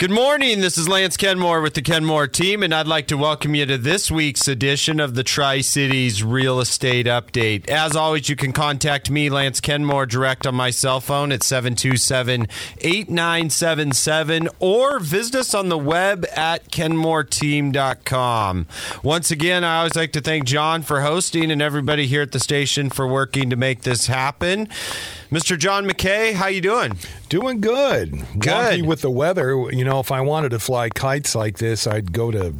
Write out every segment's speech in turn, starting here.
Good morning. This is Lance Kenmore with the Kenmore team, and I'd like to welcome you to this week's edition of the Tri Cities Real Estate Update. As always, you can contact me, Lance Kenmore, direct on my cell phone at 727 8977 or visit us on the web at kenmoreteam.com. Once again, I always like to thank John for hosting and everybody here at the station for working to make this happen. Mr. John McKay, how you doing? Doing good. Good. Wonky with the weather. You know, if I wanted to fly kites like this, I'd go to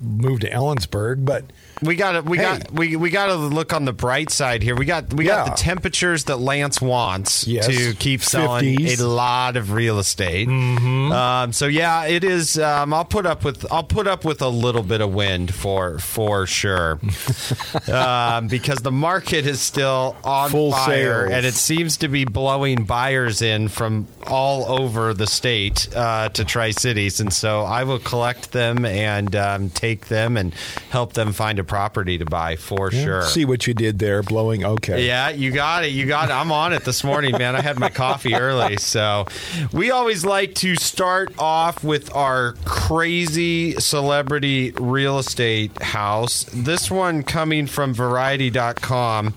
move to Ellensburg, but We got to we Hey. got we we got to look on the bright side here. We got we got the temperatures that Lance wants Yes. to keep selling 50s. a lot of real estate. Um, so yeah, it is. Um, I'll put up with I'll put up with a little bit of wind for for sure, um, because the market is still on Full fire, sales. and it seems to be blowing buyers in from all over the state uh, to Tri Cities, and so I will collect them and um, take them and help them find a property to buy for sure. see what you did there, blowing. Okay. Yeah, you got it. You got it. I'm on it this morning, man. I had my coffee early. So we always like to start off with our crazy celebrity real estate house. This one coming from variety.com.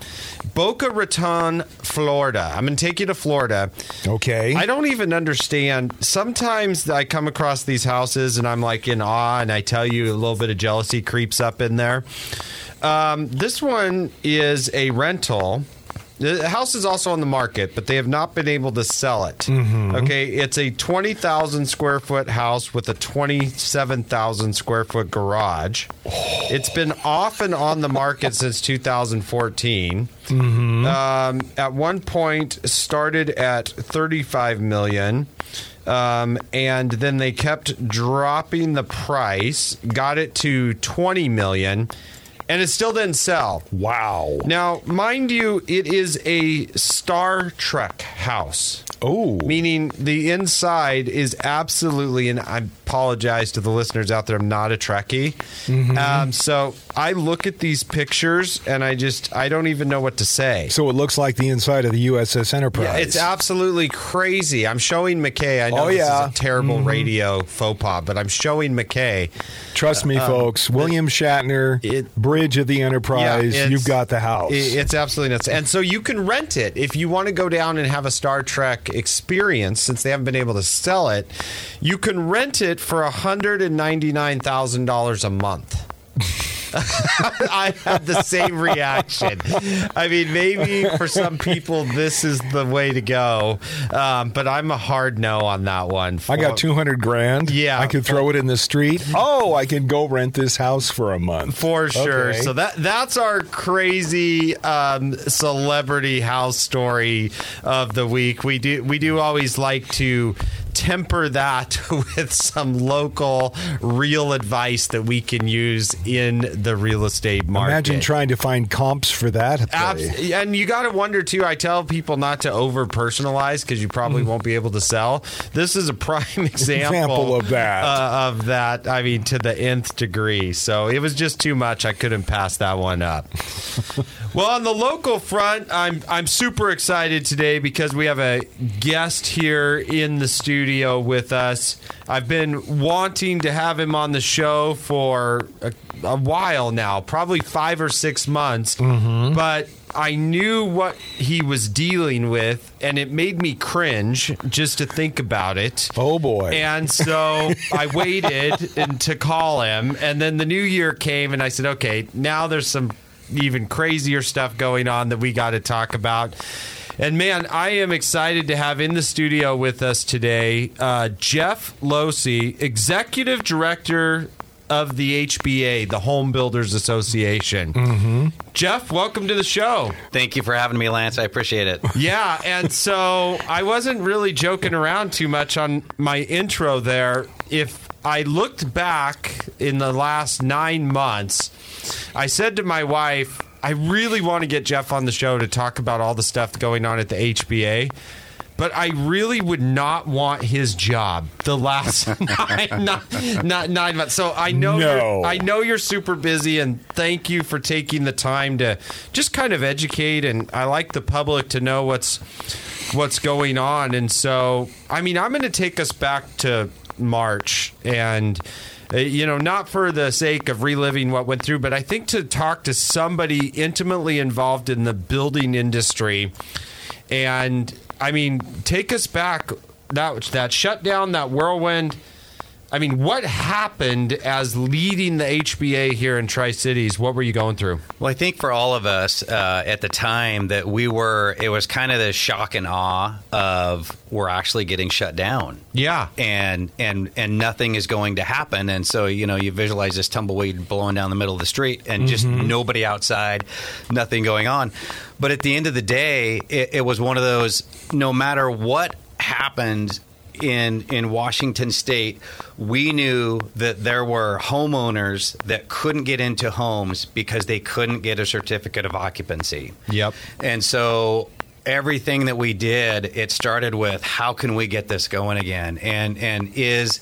Boca Raton, Florida. I'm going to take you to Florida. Okay. I don't even understand. Sometimes I come across these houses and I'm like in awe, and I tell you a little bit of jealousy creeps up in there. Um, this one is a rental. The house is also on the market, but they have not been able to sell it. Okay, it's a 20,000 square foot house with a 27,000 square foot garage. It's been off and on the market since 2014. Um, at one point, started at 35 million. Um, and then they kept dropping the price, got it to 20 million, and it still didn't sell. wow. Now, mind you, it is a Star Trek house. Oh. Meaning the inside is absolutely, and I apologize to the listeners out there, I'm not a Trekkie. Um, so I look at these pictures and I just, I don't even know what to say. So it looks like the inside of the USS Enterprise. Yeah, it's absolutely crazy. I'm showing McKay. I know Oh, this yeah. is a terrible radio faux pas, but I'm showing McKay. Trust me, folks. William Shatner, uh, it- Bridge of the Enterprise. it's- You've got the house. I- It's absolutely nuts. And so you can rent it if you want to go down and have a Star Trek experience since they haven't been able to sell it. You can rent it for $199,000 a month. I had the same reaction. I mean, maybe for some people this is the way to go, um, but I'm a hard no on that one. I got 200 grand. Yeah. I could throw it in the street. Oh, I can go rent this house for a month. For sure. Okay. So that that's our crazy um, celebrity house story of the week. We do we do always like to temper that with some local real advice that we can use in the real estate market. Imagine trying to find comps for that. Abs- and you got to wonder too. I tell people not to over personalize because you probably won't be able to sell. This is a prime example, Example of that. Uh, of that. I mean, to the nth degree. So it was just too much. I couldn't pass that one up. well, on the local front, I'm I'm super excited today because we have a guest here in the studio with us. I've been wanting to have him on the show for a, a while now, probably five or six months, mm-hmm. but. I knew what he was dealing with, and it made me cringe just to think about it. Oh, boy. And so I waited and to call him, and then the new year came, and I said, "Okay, now there's some even crazier stuff going on that we got to talk about." And man, I am excited to have in the studio with us today uh, Jeff Losey, executive director of the HBA, the Home Builders Association. Mm-hmm. Jeff, welcome to the show. Thank you for having me, Lance. I appreciate it. Yeah, and so I wasn't really joking around too much on my intro there. If I looked back in the last nine months, I said to my wife, I really want to get Jeff on the show to talk about all the stuff going on at the HBA. But I really would not want his job the last nine, nine, nine, nine months. So I know No. you're, I know you're super busy, and thank you for taking the time to just kind of educate. And I like the public to know what's what's going on. And so, I mean, I'm going to take us back to March and. Uh, You know, not for the sake of reliving what went through, but I think to talk to somebody intimately involved in the building industry, and I mean, take us back that that shutdown, that whirlwind. I mean, what happened as leading the HBA here in Tri Cities? What were you going through? Well, I think for all of us uh, at the time that we were, it was kind of the shock and awe of we're actually getting shut down. Yeah. and and and nothing is going to happen and so you know you visualize this tumbleweed blowing down the middle of the street and just nobody outside nothing going on but at the end of the day it, it was one of those no matter what happened in in Washington state we knew that there were homeowners that couldn't get into homes because they couldn't get a certificate of occupancy Yep. and so everything that we did, it started with how can we get this going again? And and is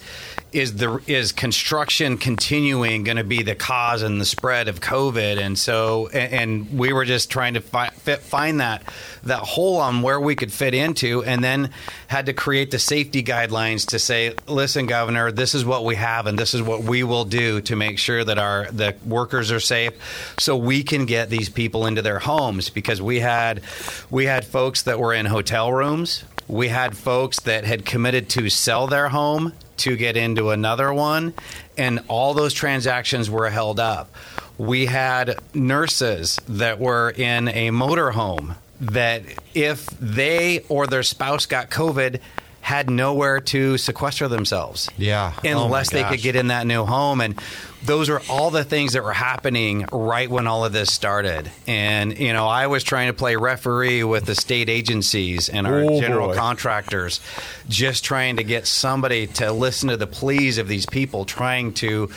is the is construction continuing going to be the cause and the spread of COVID? And so and, and we were just trying to fi- fit, find that that hole on where we could fit into, and then had to create the safety guidelines to say, listen, Governor, this is what we have, and this is what we will do to make sure that our the workers are safe, so we can get these people into their homes because we had we had folks that were in hotel rooms. We had folks that had committed to sell their home to get into another one, and all those transactions were held up. We had nurses that were in a motorhome that if they or their spouse got COVID, had nowhere to sequester themselves. Yeah. Oh Unless they could get in that new home. And those are all the things that were happening right when all of this started. And, you know, I was trying to play referee with the state agencies and our Oh, general boy. contractors, just trying to get somebody to listen to the pleas of these people, trying to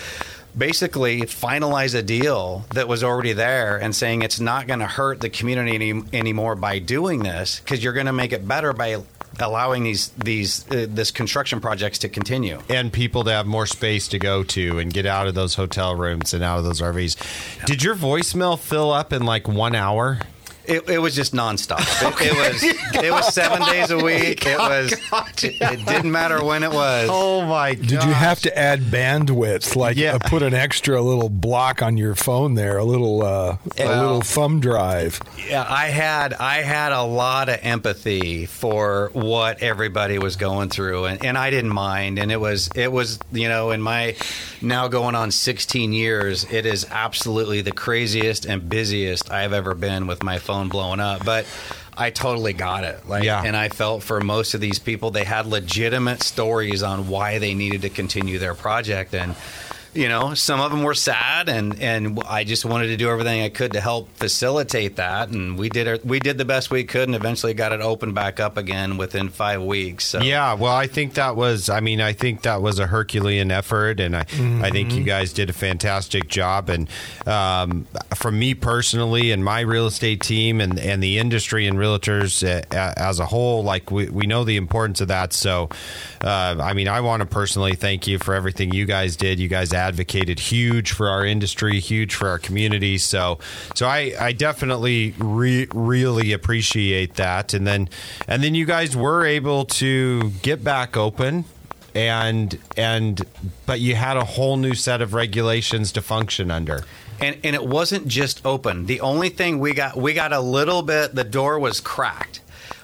basically finalize a deal that was already there and saying it's not going to hurt the community any, anymore by doing this because you're going to make it better by allowing these these uh, this construction projects to continue. and people to have more space to go to and get out of those hotel rooms and out of those RVs. Did your voicemail fill up in like one hour? It, it was just nonstop. It, it was it was seven days a week. It was it, it didn't matter when it was. Oh my god! Did you have to add bandwidth, like Yeah. uh, put an extra little block on your phone there, a little uh, a Well- little thumb drive? Yeah, I had I had a lot of empathy for what everybody was going through, and, and I didn't mind. And it was it was you know in my now going on 16 years, it is absolutely the craziest and busiest I've ever been with my phone blowing up. But I totally got it. Like, Yeah. and I felt for most of these people, they had legitimate stories on why they needed to continue their project, and you know, some of them were sad, and and I just wanted to do everything I could to help facilitate that, and we did our, we did the best we could, and eventually got it open back up again within five weeks. So. Yeah, well, I think that was. I mean, I think that was a Herculean effort, and I, I think you guys did a fantastic job. And um, from me personally, and my real estate team, and and the industry and realtors as a whole, like we we know the importance of that. So, uh, I mean, I want to personally thank you for everything you guys did. You guys advocated huge for our industry, huge for our community. So, so I I definitely re- really appreciate that. And then and then you guys were able to get back open and and but you had a whole new set of regulations to function under. and and it wasn't just open. The only thing we got we got a little bit. The door was cracked.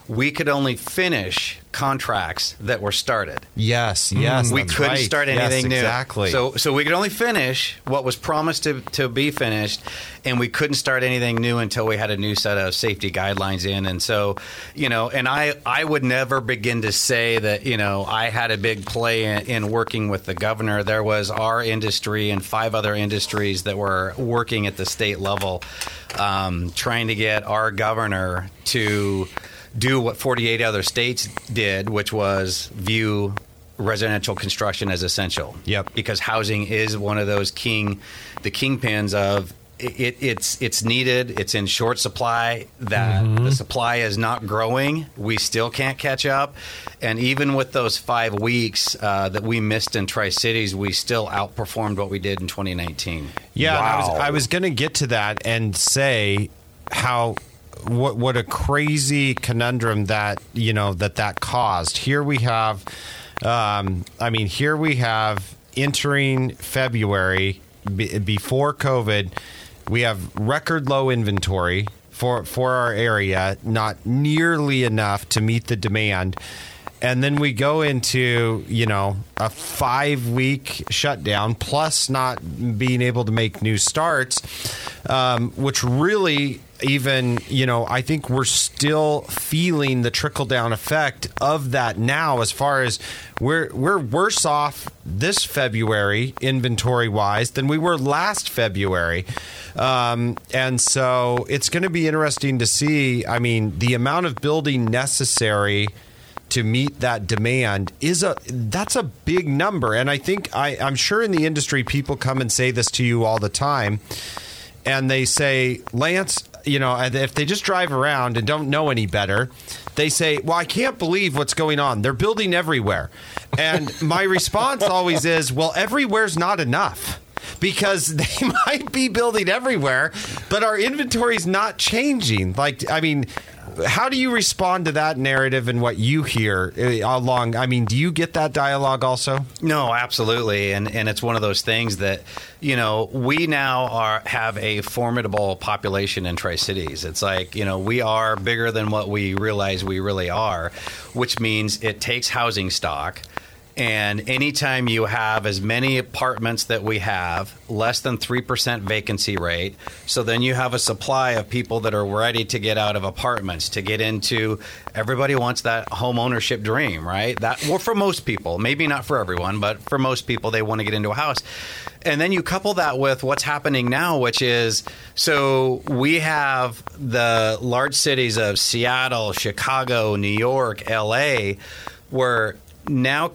We could only finish contracts that were started. Yes, yes. we couldn't right. start Yes, anything new. Exactly. So so we could only finish what was promised to, to be finished, and we couldn't start anything new until we had a new set of safety guidelines in. And so, you know, and I I would never begin to say that you know I had a big play in, in working with the governor. There was our industry and five other industries that were working at the state level, um, trying to get our governor to do what 48 other states did, which was view residential construction as essential. Yep. Because housing is one of those king, the kingpins of it, it's it's needed. It's in short supply. That the supply is not growing. We still can't catch up, and even with those five weeks uh, that we missed in Tri Cities, we still outperformed what we did in 2019. Yeah, and I was I was going to get to that and say how what what a crazy conundrum that you know that that caused. Here we have Um, I mean, here we have entering February b- before COVID, we have record low inventory for for our area, not nearly enough to meet the demand. And then we go into, you know, a five week shutdown, plus not being able to make new starts, um, which really even you know i think we're still feeling the trickle down effect of that now as far as we're we're worse off this february inventory wise than we were last february. Um, and so it's going to be interesting to see i mean the amount of building necessary to meet that demand is a that's a big number. And i think I, i'm sure in the industry people come and say this to you all the time and they say, Lance, you know, if they just drive around and don't know any better, they say, Well, I can't believe what's going on. They're building everywhere. And my response always is, Well, everywhere's not enough. Because they might be building everywhere, but our inventory is not changing. Like, I mean, how do you respond to that narrative and what you hear uh, along? I mean, do you get that dialogue also? No, absolutely, and and it's one of those things that you know we now are have a formidable population in Tri Cities. It's like you know we are bigger than what we realize we really are, which means it takes housing stock. And anytime you have as many apartments that we have, less than 3% vacancy rate, so then you have a supply of people that are ready to get out of apartments, to get into everybody wants that home ownership dream, right? That well for most people, maybe not for everyone, but for most people they want to get into a house. And then you couple that with what's happening now, which is so we have the large cities of Seattle, Chicago, New York, LA, where now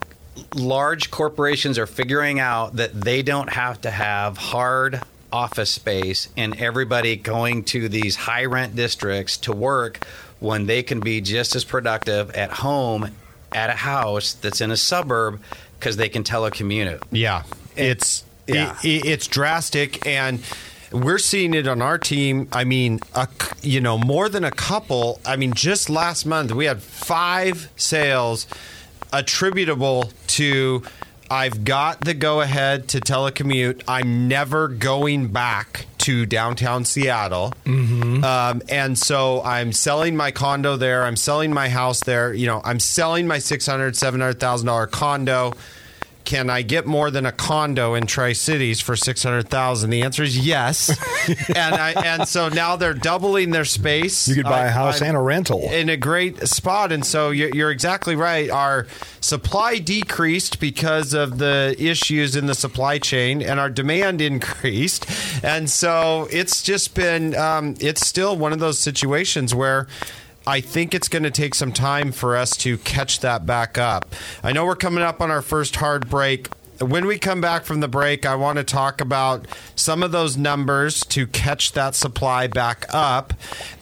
large corporations are figuring out that they don't have to have hard office space and everybody going to these high rent districts to work when they can be just as productive at home at a house that's in a suburb because they can telecommute. Yeah, it's yeah. it- it's drastic and. We're seeing it on our team. I mean, a, you know, more than a couple. I mean, just last month we had five sales attributable to I've got the go ahead to telecommute. I'm never going back to downtown Seattle. Um, and so I'm selling my condo there. I'm selling my house there. You know, I'm selling my $600,000, $700,000 condo. Can I get more than a condo in Tri Cities for six hundred thousand? The answer is yes, and I and so now they're doubling their space. You could buy I- a house I'm- and a rental. in a great spot. And so you're, you're exactly right. Our supply decreased because of the issues in the supply chain, and our demand increased. And so it's just been, um, it's still one of those situations where. I think it's going to take some time for us to catch that back up. I know we're coming up on our first hard break when we come back from the break, I want to talk about some of those numbers to catch that supply back up,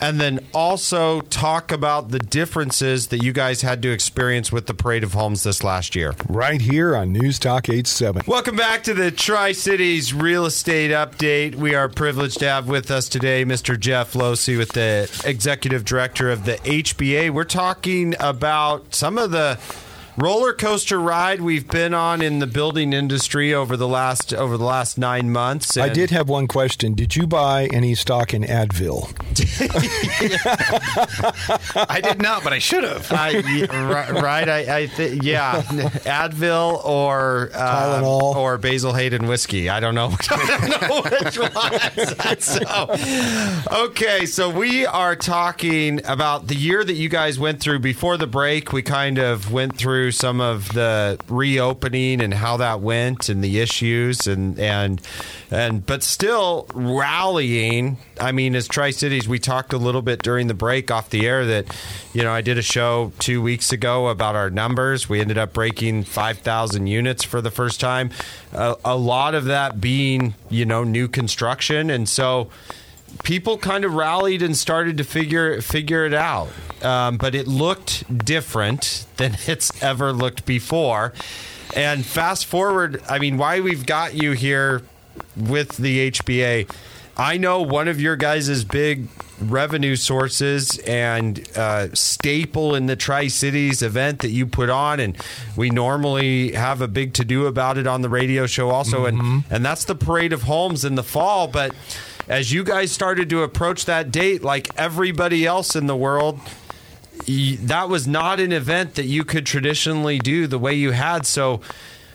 and then also talk about the differences that you guys had to experience with the Parade of Homes this last year. Right here on News Talk 87. Welcome back to the Tri Cities Real Estate Update. We are privileged to have with us today Mr. Jeff Losey, with the Executive Director of the HBA. We're talking about some of the roller coaster ride we've been on in the building industry over the last over the last nine months. I did have one question. Did you buy any stock in Advil? I did not, but I should have. I, right, right, I, I th- yeah, Advil or um, Tylenol. or Basil Hayden whiskey. I don't know. I don't know which one. so, okay, so we are talking about the year that you guys went through before the break. We kind of went through some of the reopening and how that went and the issues and and and but still rallying. I mean, as Tri Cities, we talked a little bit during the break off the air that you know I did a show two weeks ago about our numbers. We ended up breaking five thousand units for the first time. A a lot of that being you know new construction, and so people kind of rallied and started to figure figure it out. Um, but it looked different than it's ever looked before. And fast forward, I mean, why we've got you here with the HBA. I know one of your guys' big revenue sources and uh, staple in the Tri Cities event that you put on, and we normally have a big to do about it on the radio show also, and and that's the Parade of Homes in the fall. But as you guys started to approach that date, like everybody else in the world, that was not an event that you could traditionally do the way you had. So,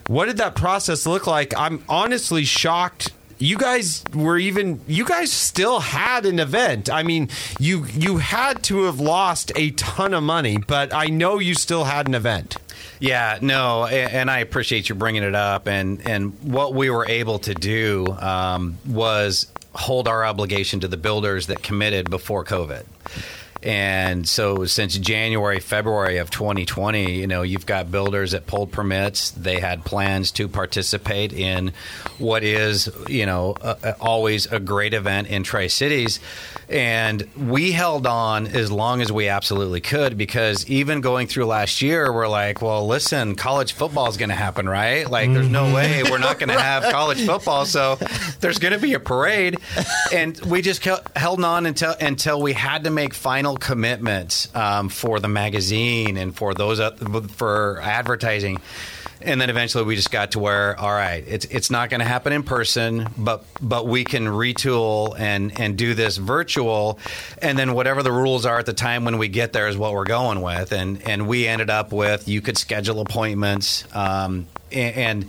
what did that process look like? I'm honestly shocked. You guys were even you guys still had an event. I mean, you you had to have lost a ton of money, but I know you still had an event. Yeah, no, and I appreciate you bringing it up. And and what we were able to do um, was hold our obligation to the builders that committed before COVID. And so, since January, February of 2020, you know, you've got builders that pulled permits. They had plans to participate in what is, you know, a, always a great event in Tri Cities. And we held on as long as we absolutely could because even going through last year, we're like, well, listen, college football is going to happen, right? Like, there's no mm-hmm. way we're not going to have college football. So there's going to be a parade. And we just held on until until we had to make final commitments um, for the magazine and for those uh, for advertising. And then eventually we just got to where, all right, it's it's not going to happen in person, but but we can retool and and do this virtual, and then whatever the rules are at the time when we get there is what we're going with, and and we ended up with you could schedule appointments, um, and, and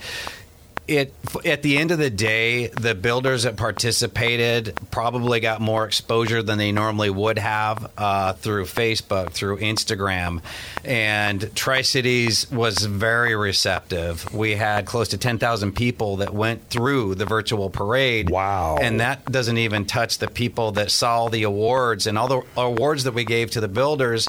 it at the end of the day, the builders that participated probably got more exposure than they normally would have uh, through Facebook, through Instagram, and Tri Cities was very receptive. We had close to ten thousand people that went through the virtual parade. Wow. And that doesn't even touch the people that saw the awards and all the awards that we gave to the builders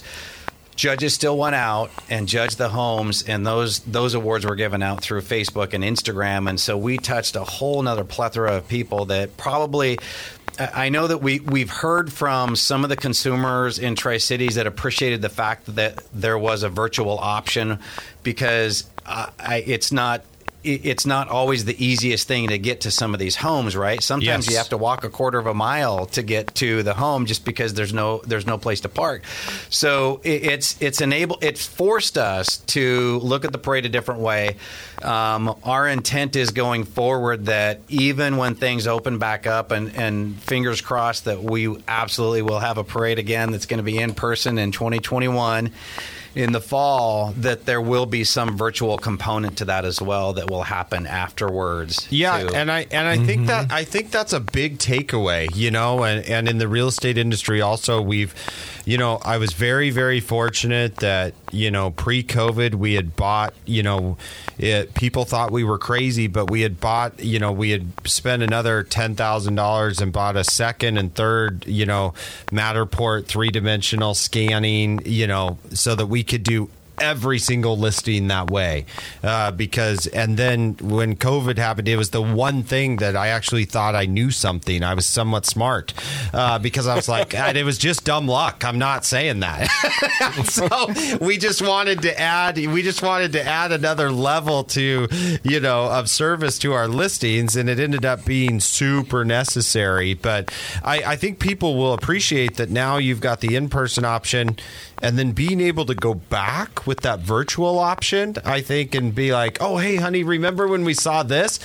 judges still went out and judged the homes and those those awards were given out through facebook and instagram and so we touched a whole nother plethora of people that probably I know that we we've heard from some of the consumers in Tri Cities that appreciated the fact that there was a virtual option because uh, I, it's not it's not always the easiest thing to get to some of these homes, right? Sometimes Yes. you have to walk a quarter of a mile to get to the home just because there's no there's no place to park. So it's it's enable it's forced us to look at the parade a different way. Um, our intent is going forward that even when things open back up and and fingers crossed that we absolutely will have a parade again that's going to be in person in 2021 in the fall that there will be some virtual component to that as well that will happen afterwards. Yeah, too. and I and I think that mm-hmm. I think that's a big takeaway, you know, and and in the real estate industry also we've you know, I was very very fortunate that, you know, pre-COVID we had bought, you know, it, people thought we were crazy, but we had bought, you know, we had spent another $10,000 and bought a second and third, you know, Matterport three-dimensional scanning, you know, so that we could do every single listing that way uh, because and then when covid happened it was the one thing that i actually thought i knew something. I was somewhat smart uh, because i was like "God, it was just dumb luck. I'm not saying that. So we just wanted to add we just wanted to add another level to you know of service to our listings and it ended up being super necessary. But i, I think people will appreciate that now you've got the in-person option and then being able to go back with that virtual option, I think, and be like, "Oh, hey, honey, remember when we saw this?"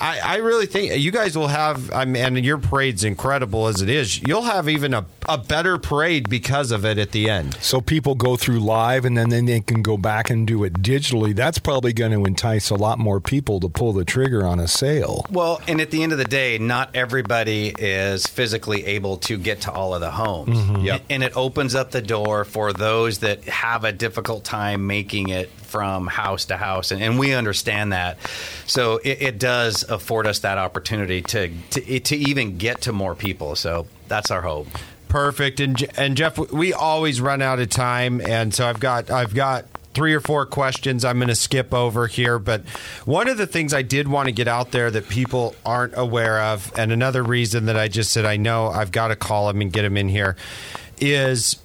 I, I really think you guys will have. I mean, and your parade's incredible as it is. You'll have even a, a better parade because of it at the end. So people go through live and then, then they can go back and do it digitally. That's probably going to entice a lot more people to pull the trigger on a sale. Well, and at the end of the day, not everybody is physically able to get to all of the homes. Yep. And it opens up the door for those that have a difficult time making it from house to house. And, and we understand that. So it, it does afford us that opportunity to, to, to even get to more people. So that's our hope. Perfect. And and Jeff, we always run out of time, and so I've got I've got three or four questions I'm going to skip over here. But one of the things I did want to get out there that people aren't aware of, and another reason that I just said I know I've got to call him and get him in here, is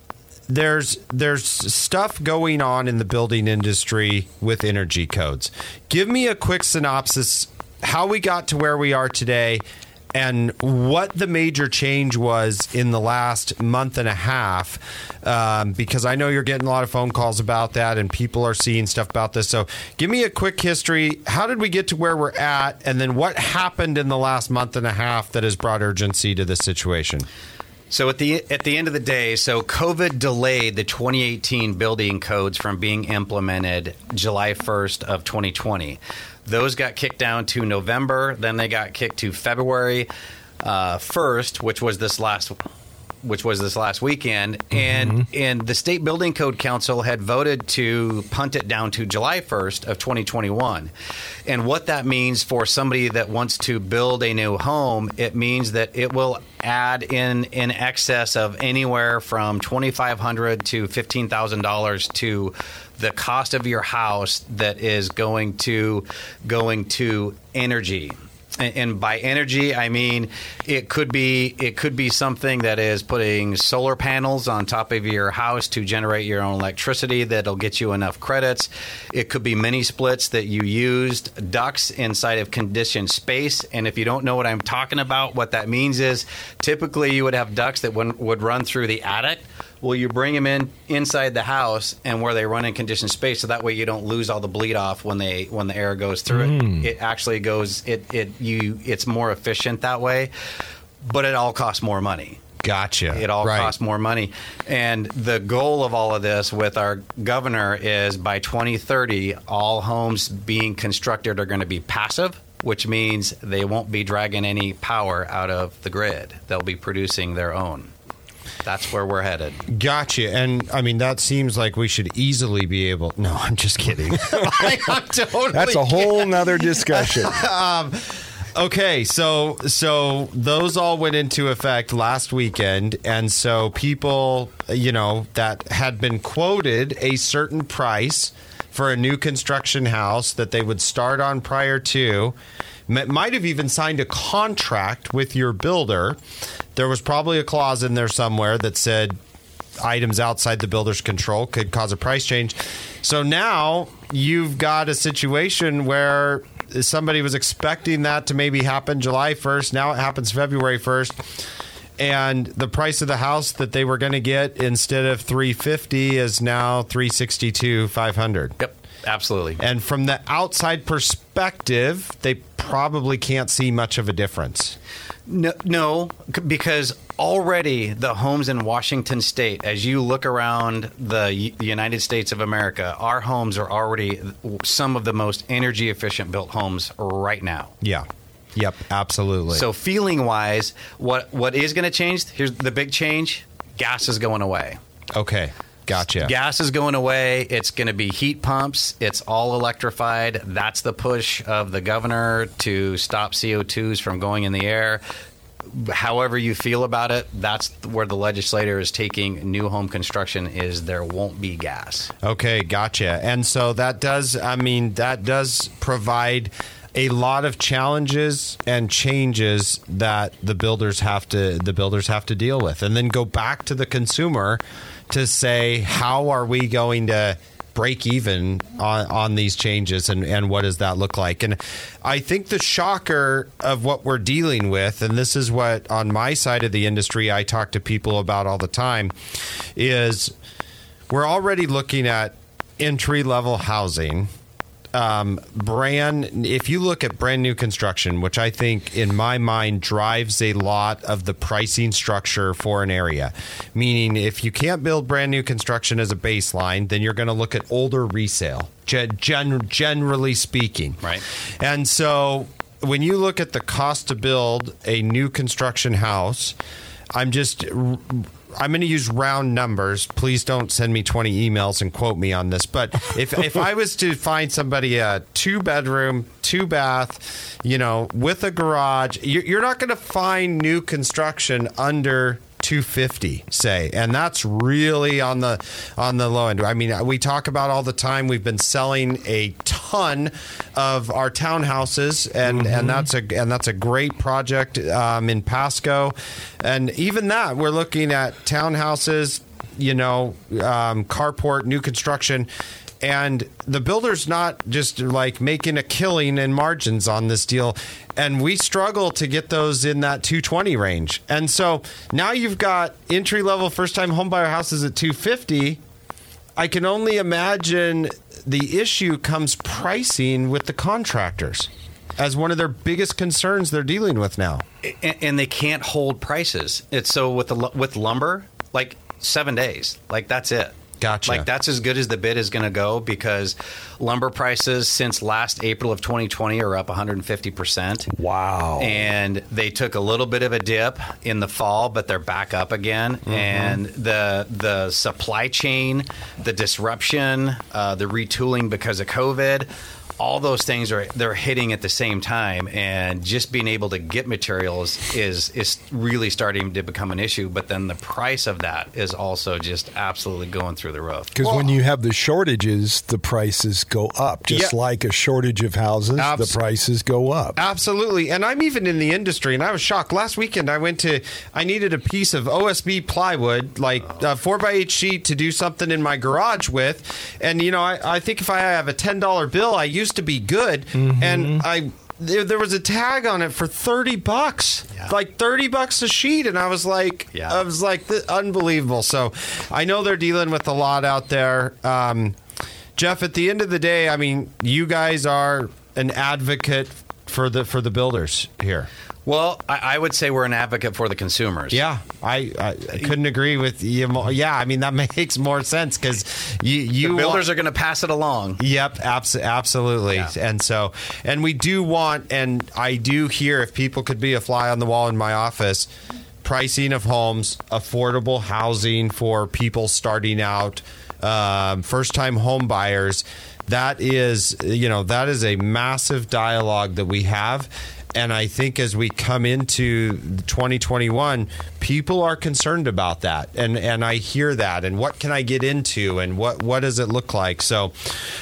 there's there's stuff going on in the building industry with energy codes. Give me a quick synopsis how we got to where we are today and what the major change was in the last month and a half. Um, because I know you're getting a lot of phone calls about that, and people are seeing stuff about this. So, give me a quick history. How did we get to where we're at, and then what happened in the last month and a half that has brought urgency to this situation? So at the at the end of the day, so COVID delayed the 2018 building codes from being implemented July 1st of 2020. Those got kicked down to November, then they got kicked to February uh, 1st, which was this last which was this last weekend, mm-hmm. and and the state building code council had voted to punt it down to July 1st of 2021. And what that means for somebody that wants to build a new home, it means that it will add in in excess of anywhere from 2500 to $15,000 to the cost of your house that is going to going to energy and, by energy I mean it could be it could be something that is putting solar panels on top of your house to generate your own electricity that'll get you enough credits. It could be mini splits that you used, ducts inside of conditioned space. And if you don't know what I'm talking about, what that means is typically you would have ducts that would run through the attic. Well, you bring them in inside the house and where they run in conditioned space, so that way you don't lose all the bleed off when they when the air goes through it. Mm. It actually goes it it you it's more efficient that way, but it all costs more money. Gotcha. It all Right. costs more money. And the goal of all of this with our governor is by 2030, all homes being constructed are going to be passive, which means they won't be dragging any power out of the grid. They'll be producing their own. That's where we're headed. Gotcha. And I mean, that seems like we should easily be able. No, I'm just kidding. I'm totally That's a whole nother discussion. Um, okay, so so those all went into effect last weekend, and so people, you know, that had been quoted a certain price for a new construction house that they would start on prior to, might have even signed a contract with your builder. There was probably a clause in there somewhere that said items outside the builder's control could cause a price change. So now you've got a situation where somebody was expecting that to maybe happen July 1st. Now it happens February 1st. And the price of the house that they were going to get instead of 350 is now 362 500. Yep, absolutely. And from the outside perspective, they probably can't see much of a difference. No, no, because already the homes in Washington State, as you look around the United States of America, our homes are already some of the most energy efficient built homes right now. Yeah. Yep, absolutely. So feeling wise, what what is going to change? Here's the big change: gas is going away. okay. Gotcha. Gas is going away. It's going to be heat pumps. It's all electrified. That's the push of the governor to stop CO2s from going in the air. However you feel about it, that's where the legislator is taking new home construction is there won't be gas. Okay, gotcha. And so that does, I mean, that does provide a lot of challenges and changes that the builders have to the builders have to deal with, and then go back to the consumer to say, how are we going to break even on, on these changes and, and what does that look like? And I think the shocker of what we're dealing with, and this is what on my side of the industry I talk to people about all the time, is we're already looking at entry level housing. Um, brand, if you look at brand new construction, which I think in my mind drives a lot of the pricing structure for an area, meaning if you can't build brand new construction as a baseline, then you're going to look at older resale, gen- gen- generally speaking. Right. And so when you look at the cost to build a new construction house, I'm just I'm going to use round numbers. Please don't send me 20 emails and quote me on this. But if if I was to find somebody a two bedroom, two bath, you know, with a garage, you're, you're not going to find new construction under 250 say. And that's really on the on the low end. I mean we talk about all the time we've been selling a ton of our townhouses and and that's a and that's a great project um, in pasco. And even that we're looking at townhouses you know um, carport new construction and the builder's not just like making a killing in margins on this deal. And we struggle to get those in that 220 range. And so now you've got entry level first time homebuyer houses at 250. I can only imagine the issue comes pricing with the contractors as one of their biggest concerns they're dealing with now. and, and they can't hold prices. It's so with the with lumber, like seven days, like that's it. Gotcha. Like that's as good as the bid is going to go because lumber prices since last April of 2020 are up 150 percent. Wow. And they took a little bit of a dip in the fall, but they're back up again. And the the supply chain, the disruption, uh, the retooling because of COVID, all those things are they're hitting at the same time. And just being able to get materials is is really starting to become an issue. But then the price of that is also just absolutely going through the roof. Because when you have the shortages, the prices go up. Just Yeah. like a shortage of houses, Abs- the prices go up. Absolutely. And I'm even in the industry and I was shocked. Last weekend I went to I needed a piece of OSB plywood, like a four by eight sheet to do something in my garage with. And you know, I, I think if I have a ten dollar bill, I used to be good. And I there, there was a tag on it for 30 bucks Yeah. like 30 bucks a sheet and i was like Yeah. i was like unbelievable so i know they're dealing with a lot out there um, jeff at the end of the day i mean you guys are an advocate for the for the builders here Well, I, I would say we're an advocate for the consumers. yeah i i, I couldn't agree with you more yeah i mean that makes more sense because you you The builders want- are going to pass it along. Yep, abs- absolutely. Yeah. And so, and we do want, and I do hear if people could be a fly on the wall in my office, pricing of homes, affordable housing for people starting out, um, first time home buyers. That is, you know, that is a massive dialogue that we have. And I think as we come into 2021, people are concerned about that, and and I hear that. And what can I get into, and what what does it look like? So,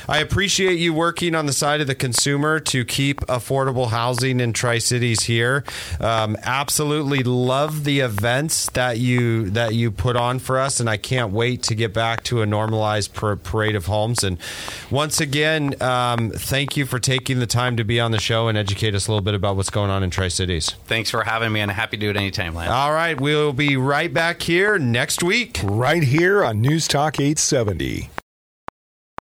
I appreciate you working on the side of the consumer to keep affordable housing in Tri Cities here. Um, absolutely love the events that you that you put on for us, and I can't wait to get back to a normalized par- parade of homes. And once again, um, thank you for taking the time to be on the show and educate us a little bit about what's going on in Tri Cities. Thanks for having me, and happy to do it anytime, Lance. All right, we'll be right back here next week. Right here on News Talk 870.